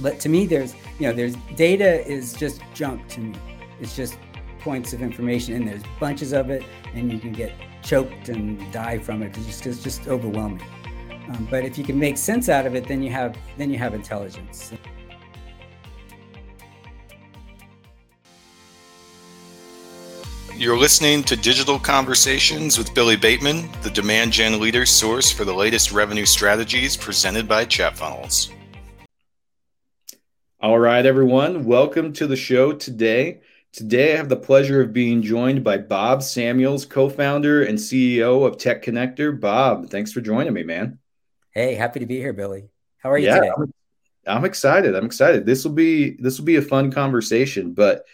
But to me, there's you know there's data is just junk to me. It's just points of information, and there's bunches of it, and you can get choked and die from it. It's just it's just overwhelming. Um, but if you can make sense out of it, then you have then you have intelligence. You're listening to Digital Conversations with Billy Bateman, the demand gen leader source for the latest revenue strategies presented by ChatFunnels. All right, everyone, welcome to the show today. Today, I have the pleasure of being joined by Bob Samuels, co founder and CEO of Tech Connector. Bob, thanks for joining me, man. Hey, happy to be here, Billy. How are you yeah, today? I'm, I'm excited. I'm excited. This will be this will be a fun conversation, but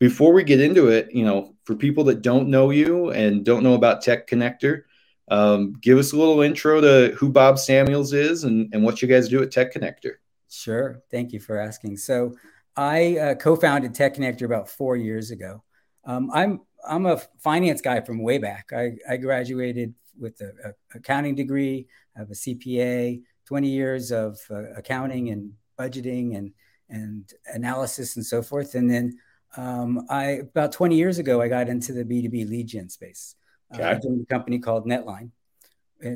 before we get into it, you know, for people that don't know you and don't know about Tech Connector, um, give us a little intro to who Bob Samuels is and, and what you guys do at Tech Connector. Sure. Thank you for asking. So, I uh, co-founded Tech Connector about four years ago. Um, I'm I'm a finance guy from way back. I, I graduated with an accounting degree. I have a CPA, 20 years of uh, accounting and budgeting and and analysis and so forth. And then um, I about 20 years ago, I got into the B2B lead gen space. Uh, okay. Uh, I joined a company called Netline,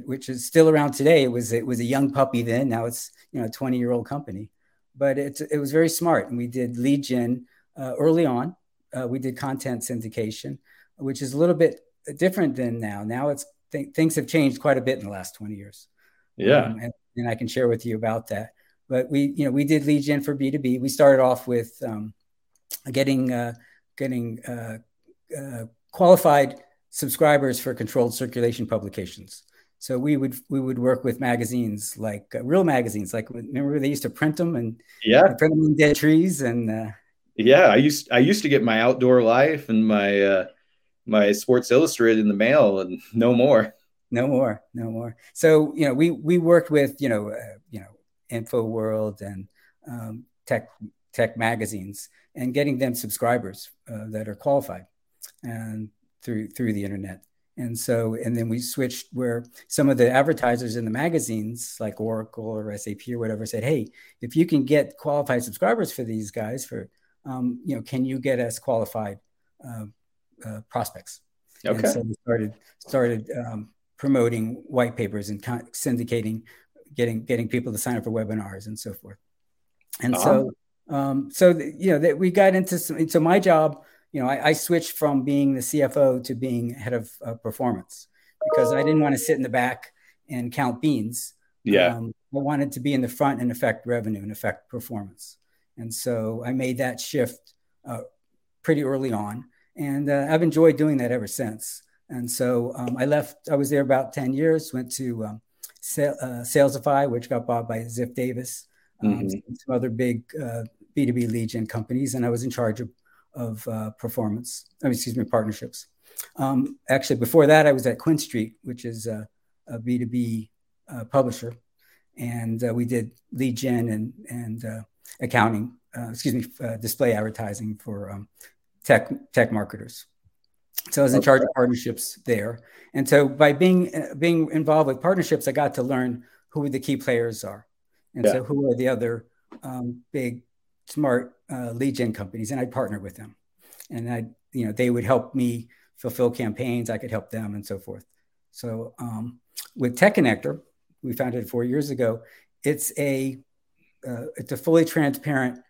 which is still around today. It was it was a young puppy then. Now it's you know a 20 year old company, but it it was very smart. And we did lead gen uh, early on. Uh, we did content syndication, which is a little bit different than now. Now it's th- things have changed quite a bit in the last 20 years. Yeah, um, and, and, I can share with you about that. But we you know we did lead gen for B2B. We started off with um, getting uh, getting uh, uh, qualified subscribers for controlled circulation publications. So we would we would work with magazines like uh, real magazines, like remember they used to print them and yeah, print them in dead trees and uh, yeah. I used I used to get my Outdoor Life and my uh, my Sports Illustrated in the mail, and no more. No more, no more. So you know, we we worked with you know uh, you know InfoWorld and um, Tech Tech magazines and getting them subscribers uh, that are qualified and through through the internet. And so, and then we switched where some of the advertisers in the magazines, like Oracle or SAP or whatever, said, "Hey, if you can get qualified subscribers for these guys, for um, you know, can you get us qualified uh, uh, prospects?" Okay. And so we started started um, promoting white papers and syndicating, getting getting people to sign up for webinars and so forth. And uh-huh. so um, so you know that we got into some, so my job, you know, I, I, switched from being the CFO to being head of uh, performance because I didn't want to sit in the back and count beans. Yeah, um, I wanted to be in the front and affect revenue and affect performance. And so I made that shift uh, pretty early on, and uh, I've enjoyed doing that ever since. And so um, I left. I was there about ten years. Went to um, uh, Salesify, which got bought by Ziff Davis. Um, mm-hmm. some other big uh, B2B lead gen companies, and I was in charge of, of uh, performance, I mean, excuse me, partnerships. Um, actually, before that, I was at QuinStreet, which is a a B2B uh, publisher, and uh, we did lead gen and, and uh, accounting, uh, excuse me, uh, display advertising for um, tech, tech marketers. So I was in charge of partnerships there. And so by being, being involved with partnerships, I got to learn who the key players are. And yeah. so who are the other um, big smart uh, lead gen companies, and I'd partner with them, and I, you know, they would help me fulfill campaigns. I could help them, and so forth. So um, with Tech Connector, we founded four years ago. It's a uh, it's a fully transparent,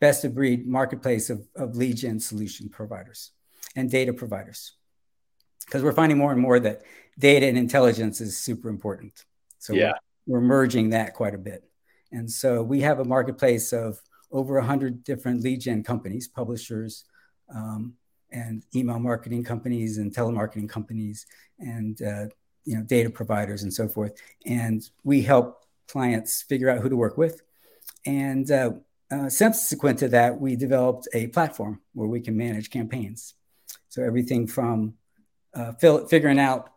best of breed marketplace of, of lead gen solution providers and data providers, because we're finding more and more that data and intelligence is super important. So yeah. we're, we're merging that quite a bit. And so we have a marketplace of over 100 different lead gen companies, publishers, um, and email marketing companies and telemarketing companies and uh, you know data providers and so forth. And we help clients figure out who to work with. And uh, uh, subsequent to that, we developed a platform where we can manage campaigns. So everything from uh, fill, figuring out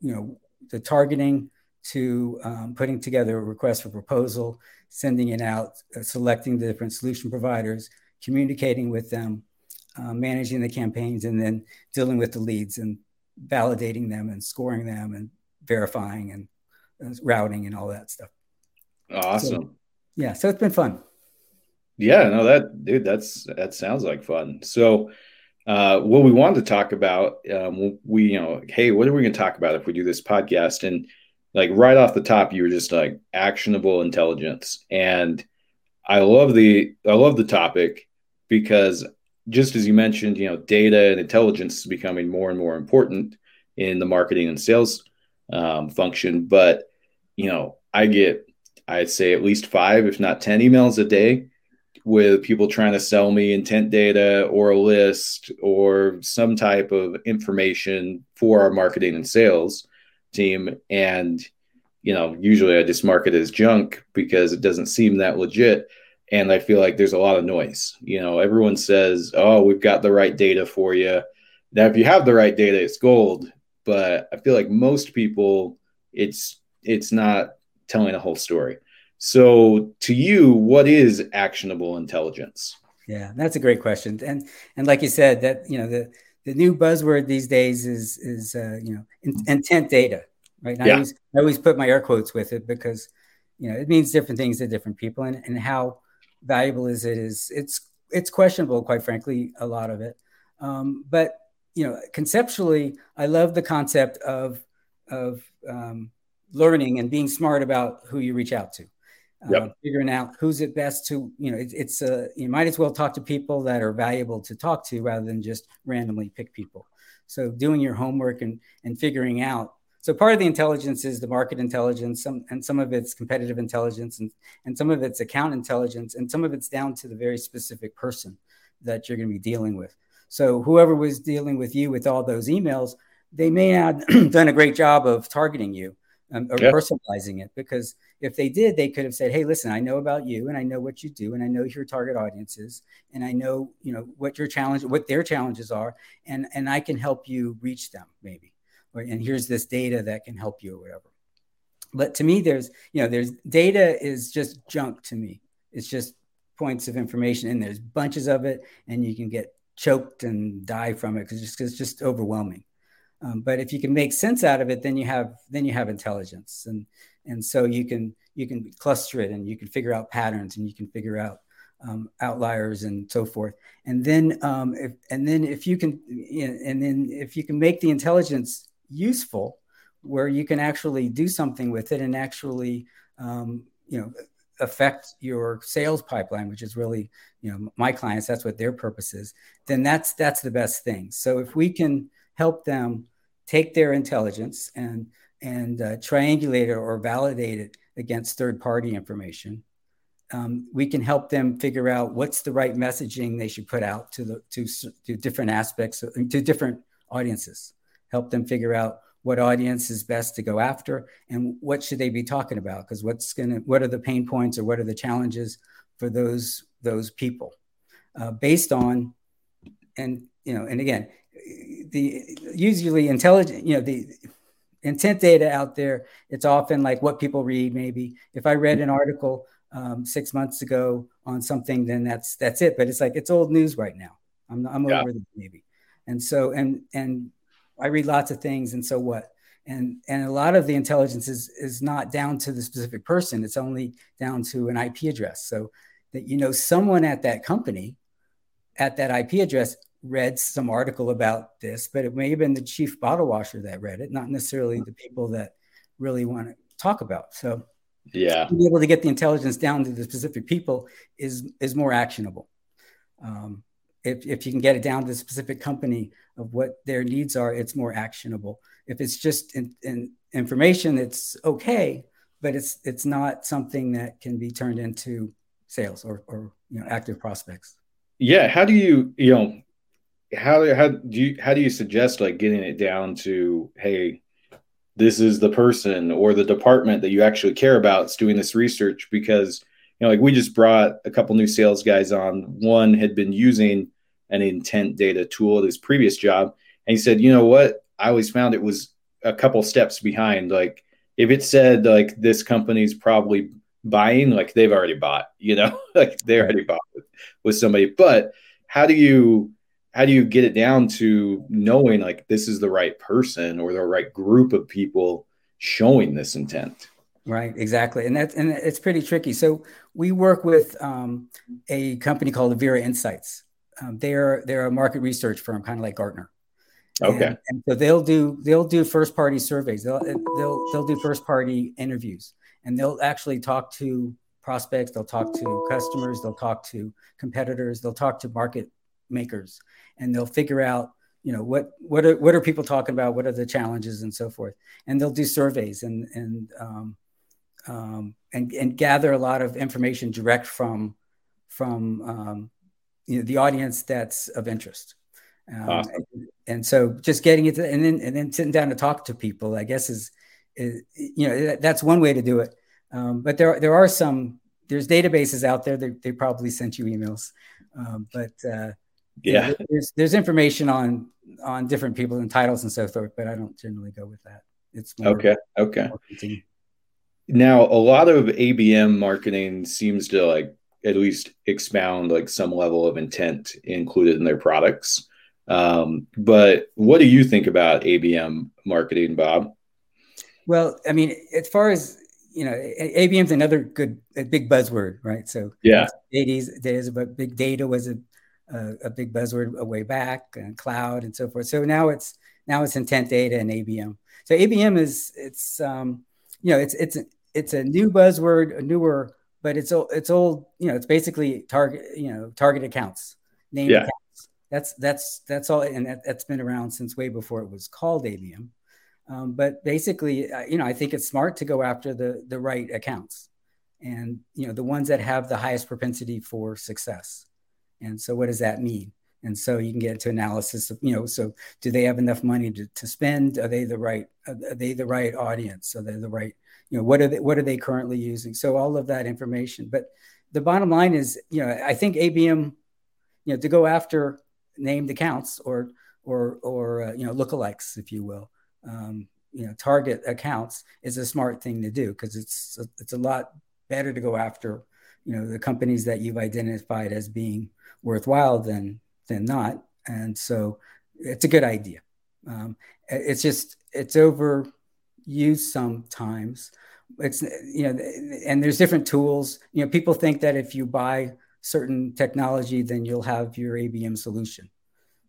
you know the targeting to um, putting together a request for proposal, sending it out, uh, selecting the different solution providers, communicating with them, uh, managing the campaigns, and then dealing with the leads and validating them and scoring them and verifying and uh, routing and all that stuff. Awesome. So, yeah, so it's been fun. Yeah, no, that dude, that's that sounds like fun. So, uh, what we wanted to talk about, um, we you know, hey, what are we going to talk about if we do this podcast? And like right off the top, you were just like actionable intelligence, and I love the I love the topic because just as you mentioned, you know, data and intelligence is becoming more and more important in the marketing and sales um, function. But you know, I get I'd say at least five, if not ten, emails a day with people trying to sell me intent data or a list or some type of information for our marketing and sales team. And you know usually i just mark it as junk because it doesn't seem that legit. And i feel like there's a lot of noise. You know everyone says oh we've got the right data for you. Now if you have the right data it's gold. But i feel like most people it's it's not telling a whole story. So, to you, what is actionable intelligence? Yeah, that's a great question. And and like you said, that you know the the new buzzword these days is is uh, you know in, intent data, right? yeah. I always I always put my air quotes with it because you know it means different things to different people, and and how valuable is it is it's it's questionable, quite frankly, a lot of it. Um, but you know, conceptually, I love the concept of of um, learning and being smart about who you reach out to yep. uh, figuring out who's it best to you know it, it's a uh, you might as well talk to people that are valuable to talk to rather than just randomly pick people. So doing your homework and and figuring out so part of the intelligence is the market intelligence some and some of it's competitive intelligence and and some of it's account intelligence and some of it's down to the very specific person that you're going to be dealing with. So whoever was dealing with you with all those emails they may have done a great job of targeting you um, or yeah. personalizing it because if they did they could have said hey listen i know about you and i know what you do and i know your target audiences and i know you know what your challenge what their challenges are and and i can help you reach them maybe. Or, and here's this data that can help you or whatever. But to me there's you know there's data is just junk to me. It's just points of information and there's bunches of it and you can get choked and die from it because it's, it's just overwhelming um, but if you can make sense out of it, then you have then you have intelligence, and and so you can you can cluster it, and you can figure out patterns, and you can figure out um, outliers and so forth. And then um, if and then if you can and then if you can make the intelligence useful, where you can actually do something with it and actually um, you know affect your sales pipeline which is really you know my clients that's what their purpose is then that's that's the best thing so if we can help them take their intelligence and and uh, triangulate it or validate it against third party information. Um, we can help them figure out what's the right messaging they should put out to the to, to different aspects to different audiences. Help them figure out what audience is best to go after and what should they be talking about because what's gonna what are the pain points or what are the challenges for those those people uh, based on and you know and again the usually intelligent, you know, the intent data out there, it's often like what people read. Maybe if I read an article um, six months ago on something, then that's that's it. But it's like it's old news right now. I'm I'm yeah. over it maybe, and so and and I read lots of things, and so what? And and a lot of the intelligence is is not down to the specific person. It's only down to an IP address. So that you know someone at that company at that IP address read some article about this, but it may have been the chief bottle washer that read it, not necessarily the people that really want to talk about. So, yeah, being able to get the intelligence down to the specific people is is more actionable. Um, if if you can get it down to the specific company of what their needs are, it's more actionable. If it's just in, in information, it's okay, but it's it's not something that can be turned into sales or or you know active prospects. Yeah, how do you you know how how do you how do you suggest like getting it down to hey this is the person or the department that you actually care about is doing this research? Because you know like we just brought a couple new sales guys on. One had been using an intent data tool at his previous job and he said you know what? I always found it was a couple steps behind. Like if it said like this company's probably buying like they've already bought you know like they already bought with, with somebody. But how do you how do you get it down to knowing like this is the right person or the right group of people showing this intent? Right, exactly, and that's and it's pretty tricky. So we work with um, a company called Avira Insights. Um, they're they're a market research firm, kind of like Gartner. Okay. And, and, so they'll do they'll do first party surveys. They'll they'll they'll do first party interviews, and they'll actually talk to prospects. They'll talk to customers. They'll talk to competitors. They'll talk to market makers, and they'll figure out you know what what are what are people talking about? What are the challenges and so forth. And they'll do surveys and and um, um, and, and gather a lot of information direct from from um, you know, the audience that's of interest. Um, awesome. and, and, so just getting it to, and then and then sitting down to talk to people, I guess is, is you know that's one way to do it. Um, but there there are some there's databases out there that they probably sent you emails, um, but uh, yeah, there's there's information on on different people and titles and so forth. But I don't generally go with that. It's okay. Okay now a lot of abm marketing seems to like at least expound like some level of intent included in their products um, but what do you think about abm marketing bob well i mean as far as you know ABM's another good big buzzword right so yeah days days but big data was a, a, a big buzzword a way back and cloud and so forth so now it's now it's intent data and abm so abm is it's um you know, it's it's it's a new buzzword, a newer, but it's it's old. You know, it's basically target you know target accounts, named yeah. accounts. That's that's that's all, and that, has been around since way before it was called ABM. Um, but basically, you know, I think it's smart to go after the the right accounts, and you know, the ones that have the highest propensity for success. And so, what does that mean? And so you can get into analysis of, you know, so do they have enough money to, to spend? Are they the right, are they the right audience? Are they the right, you know, what are they, what are they currently using? So all of that information. But the bottom line is, you know, I think ABM, you know, to go after named accounts or, or, or, uh, you know, lookalikes, if you will, um, you know, target accounts is a smart thing to do because it's, it's a lot better to go after, you know, the companies that you've identified as being worthwhile than than not. And so it's a good idea. Um, it's just it's overused sometimes. It's you know, and there's different tools. You know, people think that if you buy certain technology, then you'll have your ABM solution,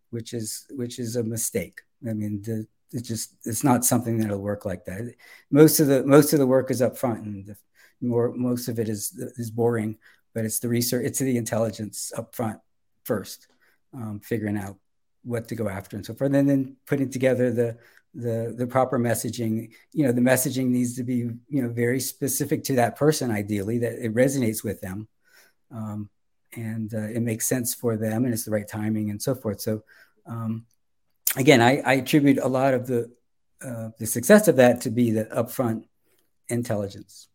which is which is a mistake. I mean, the, it's just it's not something that'll work like that. Most of the most of the work is up front, and the more most of it is is boring. But it's the research, it's the intelligence up front first um, figuring out what to go after and so forth, and then putting together the the the proper messaging. You know, the messaging needs to be you know very specific to that person, ideally that it resonates with them, um, and uh, it makes sense for them, and it's the right timing and so forth. So, um, again, I, I, attribute a lot of the uh, the success of that to be the upfront intelligence.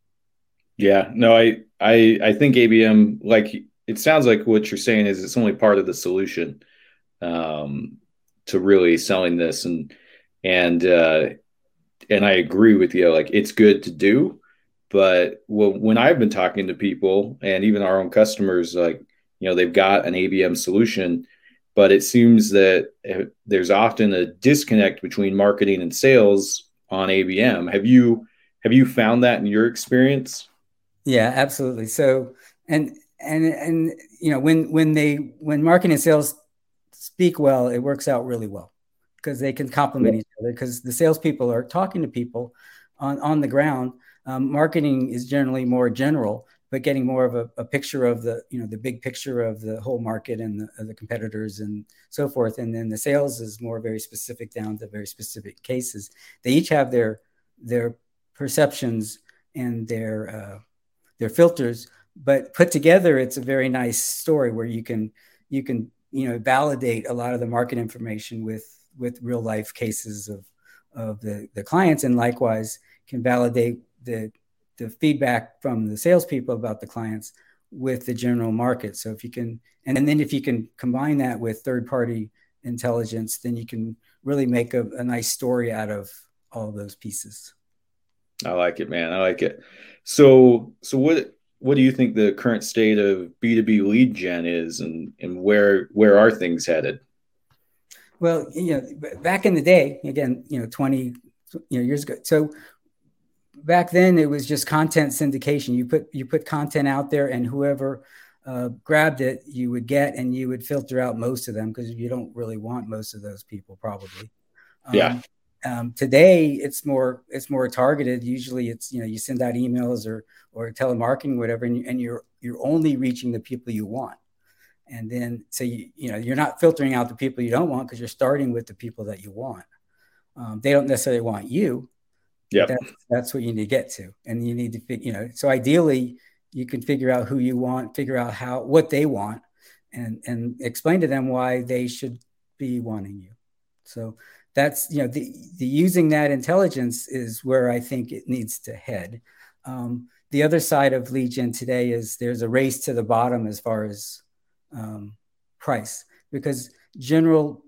Yeah, no, I I I think ABM like it sounds like what you're saying is it's only part of the solution um, to really selling this and and uh, and I agree with you. Like it's good to do, but when I've been talking to people and even our own customers, like you know they've got an ABM solution, but it seems that uh, there's often a disconnect between marketing and sales on ABM. Have you have you found that in your experience? Yeah, absolutely. So and and and you know when when they when marketing and sales speak well, it works out really well because they can complement each other. Because the salespeople are talking to people on on the ground. Um, marketing is generally more general, but getting more of a, a, picture of the you know the big picture of the whole market and the, the competitors and so forth. And then the sales is more very specific down to very specific cases. They each have their their perceptions and their uh, their filters but put together it's a very nice story where you can you can you know validate a lot of the market information with with real life cases of of the the clients and likewise can validate the the feedback from the salespeople about the clients with the general market. So if you can and, and then if you can combine that with third party intelligence then you can really make a, a nice story out of all those pieces i like it man i like it so so what what do you think the current state of B2B lead gen is and, and where where are things headed? Well, you know, back in the day, again, you know, 20 you know, years ago. So back then it was just content syndication. You put you put content out there, and whoever uh, grabbed it, you would get, and you would filter out most of them because you don't really want most of those people, probably. Um, yeah. Um, today it's more it's more targeted. Usually it's you know you send out emails or or telemarketing whatever, and, you, and you're you're only reaching the people you want. And then so you you know you're not filtering out the people you don't want because you're starting with the people that you want. Um, they don't necessarily want you. Yeah, that's, that's what you need to get to, and you need to you know. So ideally, you can figure out who you want, figure out how what they want, and and explain to them why they should be wanting you. So that's you know the, the using that intelligence is where I think it needs to head. Um, the other side of lead gen today is there's a race to the bottom as far as um, price because general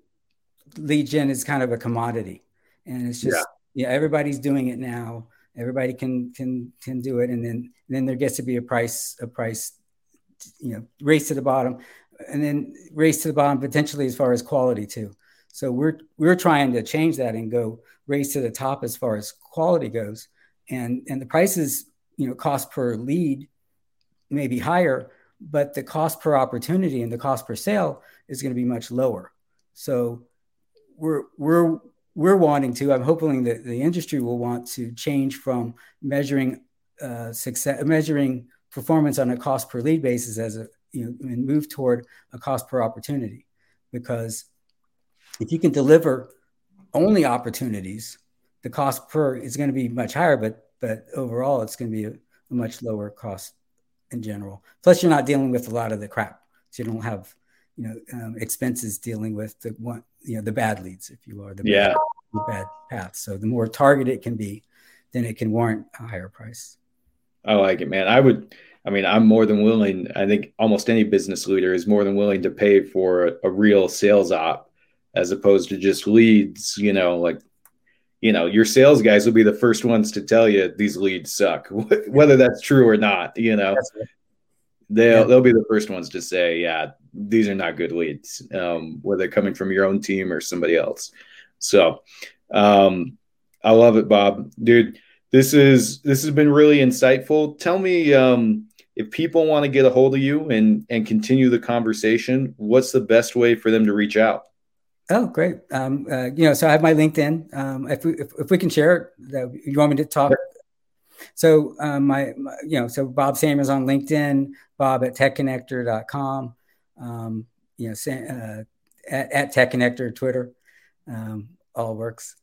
lead gen is kind of a commodity and it's just yeah. yeah everybody's doing it now everybody can can can do it and then and then there gets to be a price a price you know race to the bottom and then race to the bottom potentially as far as quality too so we're we're trying to change that and go raise to the top as far as quality goes. And and the prices, you know, cost per lead may be higher, but the cost per opportunity and the cost per sale is going to be much lower. So we're we're we're wanting to. I'm hoping that the industry will want to change from measuring uh, success, measuring performance on a cost per lead basis as a you know, and move toward a cost per opportunity, because if you can deliver only opportunities, the cost per is going to be much higher, but but overall it's going to be a, a much lower cost in general. Plus, you're not dealing with a lot of the crap, so you don't have you know um, expenses dealing with the one you know the bad leads, if you are the yeah bad, the bad path. So the more targeted it can be, then it can warrant a higher price. I like it, man. I would. I mean, I'm more than willing. I think almost any business leader is more than willing to pay for a, a real sales op as opposed to just leads, you know, like you know, your sales guys will be the first ones to tell you these leads suck, whether that's true or not, you know. Right. They'll yeah. they'll be the first ones to say, yeah, these are not good leads, um, whether coming from your own team or somebody else. So, um, I love it, Bob, dude. This is this has been really insightful. Tell me, um, if people want to get a hold of you and and continue the conversation, what's the best way for them to reach out? Oh, great. Um, uh, you know, so I have my LinkedIn. Um, if we if, if, we can share it, that, you want me to talk? So um, my, my, you know, so Bob Samuels on LinkedIn, Bob at techconnector.com, um, you know, uh, at, at Tech Connector, Twitter, um, all works.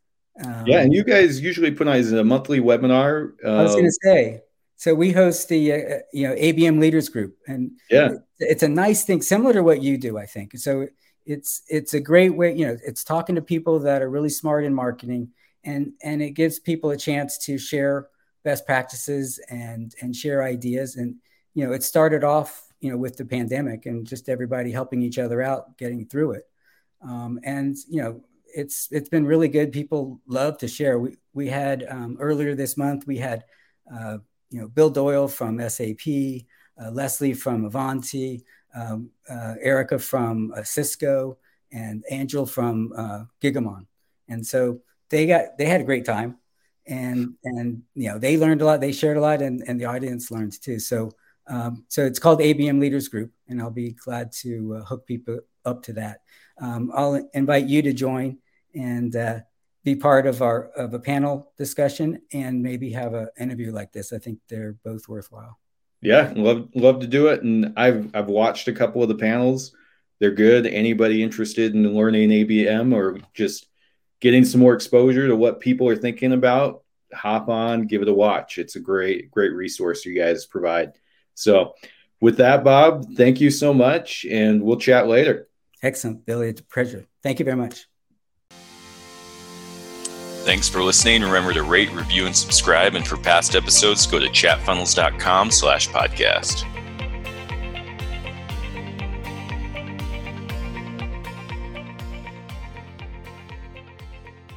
Um, yeah, and you guys usually put on a monthly webinar. I was going to say, so we host the uh, you know ABM Leaders Group, and yeah, it's a nice thing, similar to what you do, I think. So it's it's a great way you know it's talking to people that are really smart in marketing and and it gives people a chance to share best practices and and share ideas. And you know it started off you know with the pandemic and just everybody helping each other out getting through it. Um, and you know it's it's been really good. People love to share. We we had um, earlier this month we had uh, you know bill doyle from sap uh, leslie from avanti um, uh, Erica from uh, Cisco, and Angel from uh, Gigamon. And so they got they had a great time, and and you know they learned a lot, they shared a lot, and and the audience learned too. So um, so it's called ABM Leaders Group, and I'll be glad to uh, hook people up to that. Um, I'll invite you to join and uh, be part of our of a panel discussion and maybe have an interview like this. I think they're both worthwhile. Yeah, love love to do it. And I've I've watched a couple of the panels. They're good. Anybody interested in learning ABM or just getting some more exposure to what people are thinking about, hop on, give it a watch. It's a great, great resource you guys provide. So with that, Bob, thank you so much. And we'll chat later. Excellent, Billy. It's a pleasure. Thank you very much. Thanks for listening. Remember to rate, review, and subscribe. And for past episodes, go to chatfunnels.com slash podcast.